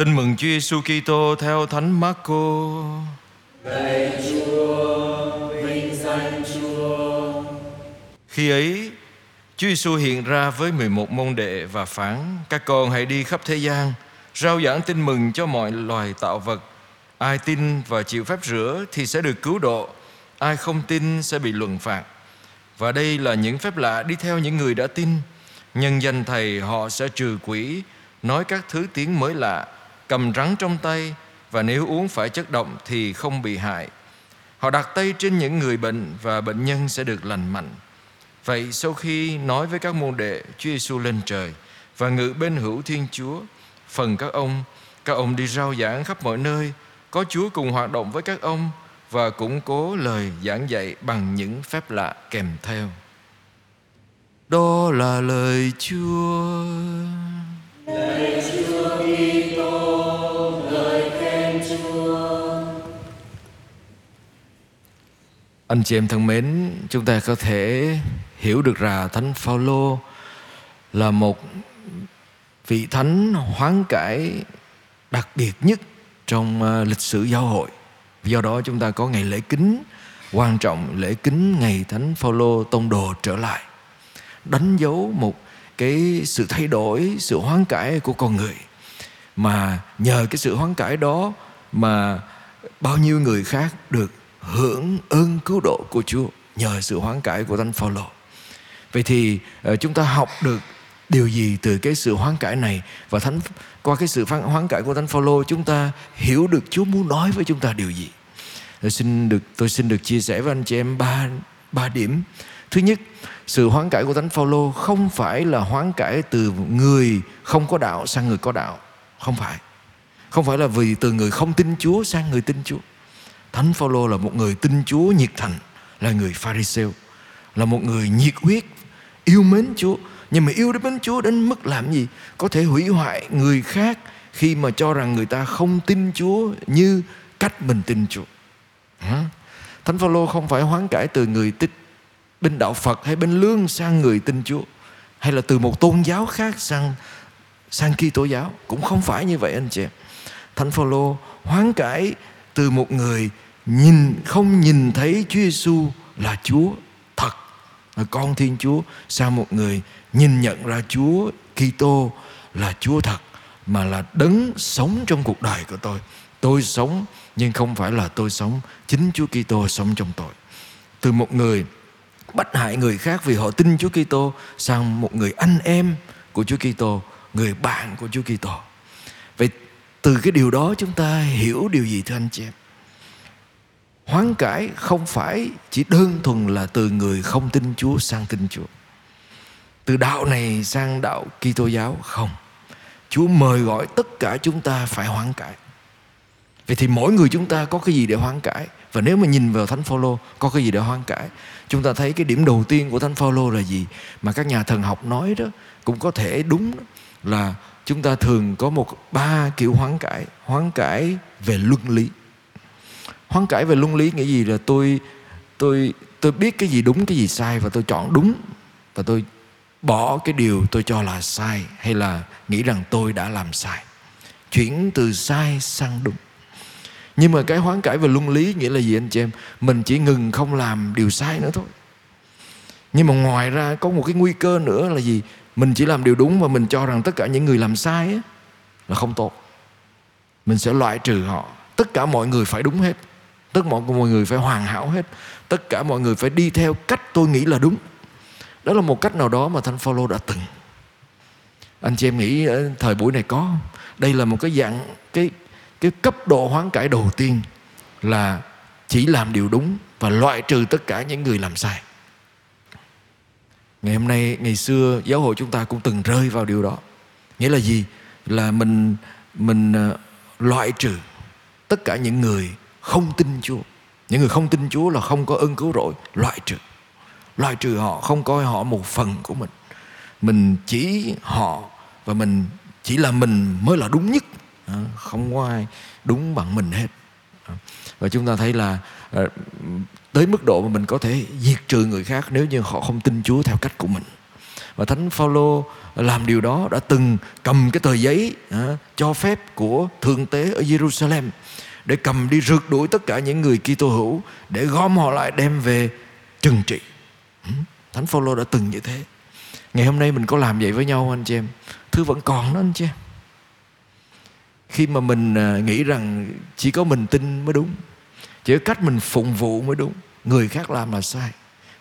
Tin mừng Chúa Giêsu Kitô theo Thánh Marco. Lạy Chúa, vinh danh Chúa. Khi ấy, Chúa Giêsu hiện ra với 11 môn đệ và phán: Các con hãy đi khắp thế gian, rao giảng tin mừng cho mọi loài tạo vật. Ai tin và chịu phép rửa thì sẽ được cứu độ, ai không tin sẽ bị luận phạt. Và đây là những phép lạ đi theo những người đã tin. Nhân danh Thầy họ sẽ trừ quỷ, nói các thứ tiếng mới lạ, cầm rắn trong tay và nếu uống phải chất động thì không bị hại. Họ đặt tay trên những người bệnh và bệnh nhân sẽ được lành mạnh. Vậy sau khi nói với các môn đệ, Chúa Giêsu lên trời và ngự bên hữu Thiên Chúa, phần các ông, các ông đi rao giảng khắp mọi nơi, có Chúa cùng hoạt động với các ông và củng cố lời giảng dạy bằng những phép lạ kèm theo. Đó là lời Chúa. Lời Chúa Anh chị em thân mến, chúng ta có thể hiểu được là Thánh Phaolô là một vị thánh hoán cải đặc biệt nhất trong ờ, lịch sử giáo hội. Do đó chúng ta có ngày lễ kính quan trọng lễ kính ngày Thánh Phaolô tông đồ trở lại đánh dấu một cái sự thay đổi, sự hoán cải của con người mà nhờ cái sự hoán cải đó mà bao nhiêu người khác được hưởng ơn cứu độ của Chúa nhờ sự hoán cải của Thánh Phaolô. Vậy thì ờ, chúng ta học được điều gì từ cái sự hoán cải này và thánh qua cái sự hoán cải của thánh Phaolô chúng ta hiểu được Chúa muốn nói với chúng ta điều gì. Tôi xin được tôi xin được chia sẻ với anh chị em ba ba điểm. Thứ nhất, sự hoán cải của thánh Phaolô không phải là hoán cải từ người không có đạo sang người có đạo, không phải. Không phải là vì từ người không tin Chúa sang người tin Chúa. Thánh Phaolô là một người tin Chúa nhiệt thành, là người Pharisêu, là một người nhiệt huyết, yêu mến Chúa. Nhưng mà yêu đến Chúa đến mức làm gì? Có thể hủy hoại người khác khi mà cho rằng người ta không tin Chúa như cách mình tin Chúa. Hả? Thánh Phaolô không phải hoán cải từ người tích bên đạo Phật hay bên lương sang người tin Chúa hay là từ một tôn giáo khác sang sang Kitô giáo. Cũng không phải như vậy anh chị Thánh Phaolô hoán cải từ một người nhìn không nhìn thấy Chúa Giêsu là Chúa thật là con Thiên Chúa Sao một người nhìn nhận ra Chúa Kitô là Chúa thật mà là đấng sống trong cuộc đời của tôi. Tôi sống nhưng không phải là tôi sống, chính Chúa Kitô sống trong tôi. Từ một người bắt hại người khác vì họ tin Chúa Kitô sang một người anh em của Chúa Kitô, người bạn của Chúa Kitô. Vậy từ cái điều đó chúng ta hiểu điều gì thưa anh chị em? Hoán cải không phải chỉ đơn thuần là từ người không tin Chúa sang tin Chúa từ đạo này sang đạo Kitô giáo không. Chúa mời gọi tất cả chúng ta phải hoán cải. Vậy thì mỗi người chúng ta có cái gì để hoán cải? Và nếu mà nhìn vào Thánh Phaolô có cái gì để hoán cải? Chúng ta thấy cái điểm đầu tiên của Thánh Phaolô là gì? Mà các nhà thần học nói đó cũng có thể đúng đó, là chúng ta thường có một ba kiểu hoán cải, hoán cải về luân lý. Hoán cải về luân lý nghĩa gì là tôi tôi tôi biết cái gì đúng cái gì sai và tôi chọn đúng. Và tôi bỏ cái điều tôi cho là sai hay là nghĩ rằng tôi đã làm sai. Chuyển từ sai sang đúng. Nhưng mà cái hoán cải về luân lý nghĩa là gì anh chị em? Mình chỉ ngừng không làm điều sai nữa thôi. Nhưng mà ngoài ra có một cái nguy cơ nữa là gì? Mình chỉ làm điều đúng và mình cho rằng tất cả những người làm sai ấy, là không tốt. Mình sẽ loại trừ họ. Tất cả mọi người phải đúng hết tất mọi mọi người phải hoàn hảo hết tất cả mọi người phải đi theo cách tôi nghĩ là đúng đó là một cách nào đó mà Thánh Phaolô đã từng. Anh chị em nghĩ ở thời buổi này có Đây là một cái dạng cái cái cấp độ hoán cải đầu tiên là chỉ làm điều đúng và loại trừ tất cả những người làm sai. Ngày hôm nay, ngày xưa giáo hội chúng ta cũng từng rơi vào điều đó. Nghĩa là gì? Là mình mình ờ, loại trừ tất cả những người không tin Chúa. Những người không tin Chúa là không có ơn cứu rỗi, loại trừ. Loại trừ họ không coi họ một phần của mình. Mình chỉ họ và mình chỉ là mình mới là đúng nhất. À, không có ai đúng bằng mình hết. À, và chúng ta thấy là à, tới mức độ mà mình có thể diệt trừ người khác nếu như họ không tin Chúa theo cách của mình. Và thánh phaolô làm điều đó đã từng cầm cái tờ giấy à, cho phép của thượng tế ở Jerusalem để cầm đi rượt đuổi tất cả những người Kitô hữu để gom họ lại đem về trừng trị. Ừ, Thánh Phaolô đã từng như thế. Ngày hôm nay mình có làm vậy với nhau không anh chị em? Thứ vẫn còn đó anh chị em. Khi mà mình à, nghĩ rằng chỉ có mình tin mới đúng, chỉ có cách mình phụng vụ mới đúng, người khác làm là sai.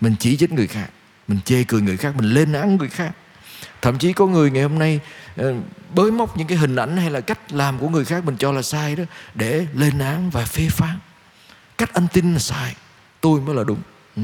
Mình chỉ trích người khác, mình chê cười người khác, mình lên án người khác thậm chí có người ngày hôm nay ờ, bới móc những cái hình ảnh hay là cách làm của người khác mình cho là sai đó để lên án và phê phán. Cách anh tin là sai tôi mới là đúng. Ừ.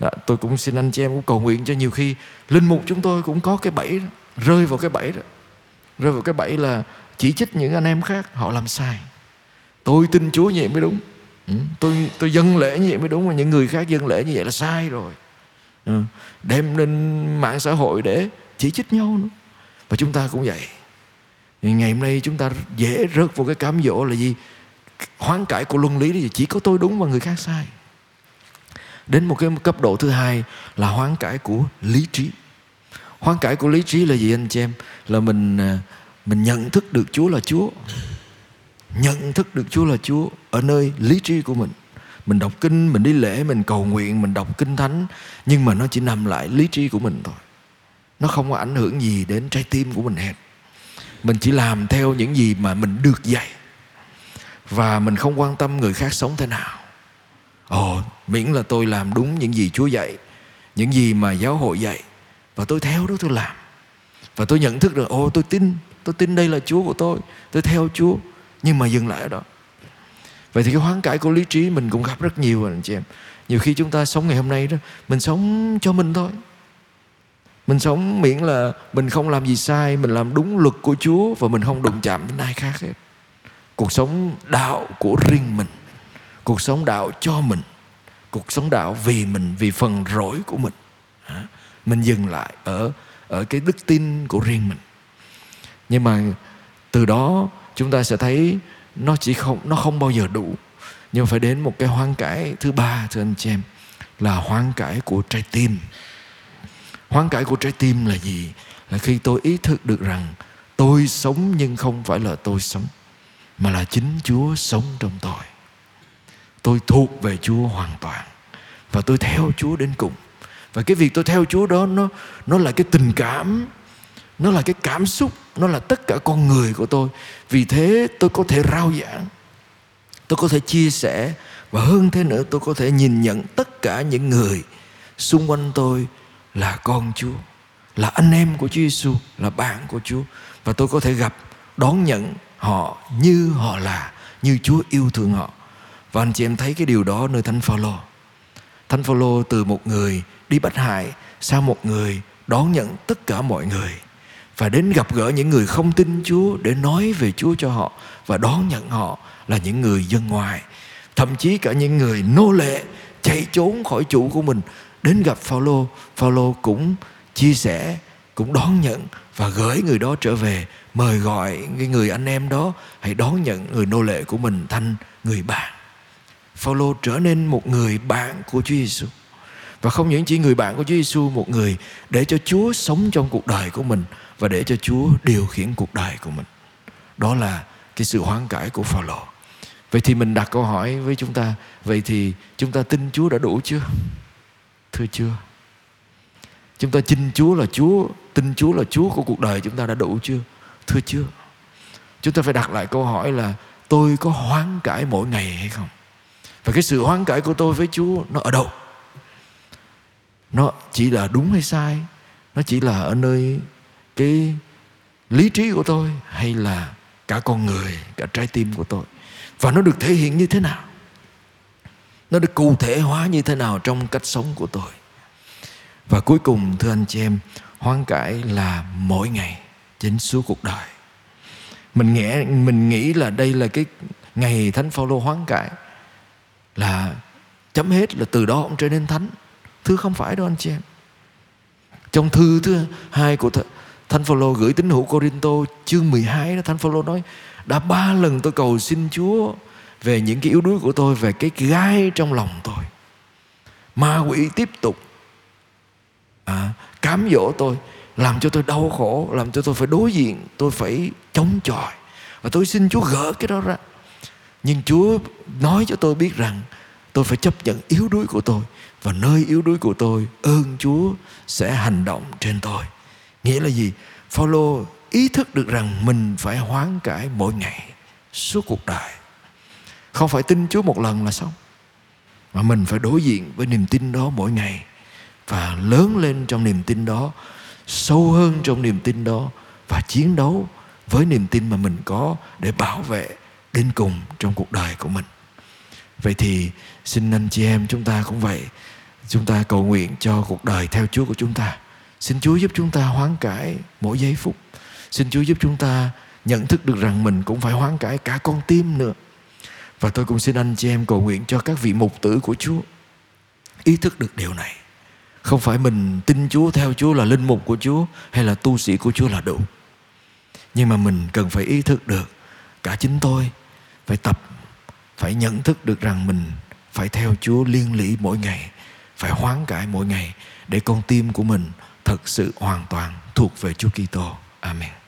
Đó, tôi cũng xin anh chị em cũng cầu nguyện cho nhiều khi linh mục chúng tôi cũng có cái bẫy đó, rơi vào cái bẫy đó. Rơi vào cái bẫy là chỉ trích những anh em khác họ làm sai. Tôi tin Chúa như vậy mới đúng. Ừ, tôi tôi dân lễ như vậy mới đúng mà những người khác dân lễ như vậy là sai rồi. Ừ, đem lên mạng xã hội để chỉ trích nhau nữa. Và chúng ta cũng vậy. Ngày hôm nay chúng ta dễ rớt vào cái cám dỗ là gì? Hoán cải của luân lý thì chỉ có tôi đúng và người khác sai. Đến một cái cấp độ thứ hai là hoán cải của lý trí. Hoán cải của lý trí là gì anh chị em? Là mình à, mình nhận thức được Chúa là Chúa. Nhận thức được Chúa là Chúa ở nơi lý trí của mình. Mình đọc kinh, mình đi lễ, mình cầu nguyện, mình đọc kinh thánh, nhưng mà nó chỉ nằm lại lý trí của mình thôi nó không có ảnh hưởng gì đến trái tim của mình hết. Mình chỉ làm theo những gì mà mình được dạy. Và mình không quan tâm người khác sống thế nào. Ồ, miễn là tôi làm đúng những gì chúa dạy, những gì mà giáo hội dạy. Và tôi theo đó tôi làm. Và tôi nhận thức được, ồ, tôi tin tôi tin đây là chúa của tôi. Tôi theo chúa, nhưng mà dừng lại ở đó. Vậy thì cái hoán cải của lý trí mình cũng gặp rất nhiều anh chị em. Nhiều khi chúng ta sống ngày hôm nay đó, mình sống cho mình thôi mình sống miễn là mình không làm gì sai, Mình làm đúng luật của Chúa Và mình không đụng chạm đến ai khác hết. Cuộc sống đạo của riêng mình, Cuộc sống đạo cho mình, Cuộc sống đạo vì mình, Vì phần rỗi của mình. Mình dừng lại ở ở cái đức tin của riêng mình. Nhưng mà từ đó chúng ta sẽ thấy Nó chỉ không, nó không bao giờ đủ. Nhưng phải đến một cái hoang cải thứ ba, thưa anh chị em, Là hoang cải của trái tim hoán cải của trái tim là gì? Là khi tôi ý thức được rằng tôi sống nhưng không phải là tôi sống, mà là chính chúa sống trong tôi. Tôi thuộc về chúa hoàn toàn, và tôi theo chúa đến cùng. Và cái việc tôi theo chúa đó, nó nó là cái tình cảm, nó là cái cảm xúc, nó là tất cả con người của tôi. Vì thế tôi có thể rao giảng, tôi có thể chia sẻ, và hơn thế nữa tôi có thể nhìn nhận tất cả những người xung quanh tôi là con Chúa, là anh em của Chúa Giêsu, là bạn của Chúa và tôi có thể gặp, đón nhận họ như họ là, như Chúa yêu thương họ. Và anh chị em thấy cái điều đó nơi Thánh Phaolô. Thánh Phaolô từ một người đi bắt hại sang một người đón nhận tất cả mọi người và đến gặp gỡ những người không tin Chúa để nói về Chúa cho họ và đón nhận họ là những người dân ngoài thậm chí cả những người nô lệ chạy trốn khỏi chủ của mình đến gặp Phaolô, Phaolô cũng chia sẻ, cũng đón nhận và gửi người đó trở về, mời gọi cái người anh em đó hãy đón nhận người nô lệ của mình thành người bạn. Phaolô trở nên một người bạn của Chúa Giêsu. Và không những chỉ người bạn của Chúa Giêsu, một người để cho Chúa sống trong cuộc đời của mình và để cho Chúa điều khiển cuộc đời của mình. Đó là cái sự hoán cải của Phaolô. Vậy thì mình đặt câu hỏi với chúng ta, vậy thì chúng ta tin Chúa đã đủ chưa? Thưa chưa? Chúng ta tin Chúa là Chúa, tin Chúa là Chúa của cuộc đời chúng ta đã đủ chưa? Thưa chưa? Chúng ta phải đặt lại câu hỏi là tôi có hoán cải mỗi ngày hay không? Và cái sự hoán cải của tôi với Chúa nó ở đâu? Nó chỉ là đúng hay sai? Nó chỉ là ở nơi cái lý trí của tôi hay là cả con người, cả trái tim của tôi? Và nó được thể hiện như thế nào? Nó được cụ thể hóa như thế nào trong cách sống của tôi. Và cuối cùng, thưa anh chị em, hoán cải là mỗi ngày chính suốt cuộc đời. Mình nghĩ mình nghĩ là đây là cái ngày thánh phaolô hoán cải, là chấm hết là từ đó ông trở nên thánh. Thứ không phải đâu anh chị em. Trong thư thứ hai của thánh phaolô gửi tín hữu Corinto, chương 12 đó, thánh phaolô nói, đã ba lần tôi cầu xin Chúa về những cái yếu đuối của tôi về cái gai trong lòng tôi. Ma quỷ tiếp tục à, cám dỗ tôi làm cho tôi đau khổ làm cho tôi phải đối diện tôi phải chống chọi. Và tôi xin Chúa gỡ cái đó ra. Nhưng Chúa nói cho tôi biết rằng tôi phải chấp nhận yếu đuối của tôi. Và nơi yếu đuối của tôi ơn Chúa sẽ hành động trên tôi. Nghĩa là gì? Phaolô ý thức được rằng mình phải hoán cải mỗi ngày suốt cuộc đời không phải tin Chúa một lần là xong. Mà mình phải đối diện với niềm tin đó mỗi ngày và lớn lên trong niềm tin đó, sâu hơn trong niềm tin đó và chiến đấu với niềm tin mà mình có để bảo vệ đến cùng trong cuộc đời của mình. Vậy thì xin anh chị em chúng ta cũng vậy, chúng ta cầu nguyện cho cuộc đời theo Chúa của chúng ta. Xin Chúa giúp chúng ta hoán cải mỗi giây phút. Xin Chúa giúp chúng ta nhận thức được rằng mình cũng phải hoán cải cả con tim nữa và tôi cũng xin anh chị em cầu nguyện cho các vị mục tử của Chúa ý thức được điều này không phải mình tin Chúa theo Chúa là linh mục của Chúa hay là tu sĩ của Chúa là đủ nhưng mà mình cần phải ý thức được, cả chính tôi phải tập, phải nhận thức được rằng mình phải theo Chúa liên lỉ mỗi ngày, phải hoán cải mỗi ngày để con tim của mình thật sự hoàn toàn thuộc về Chúa Kitô. Amen.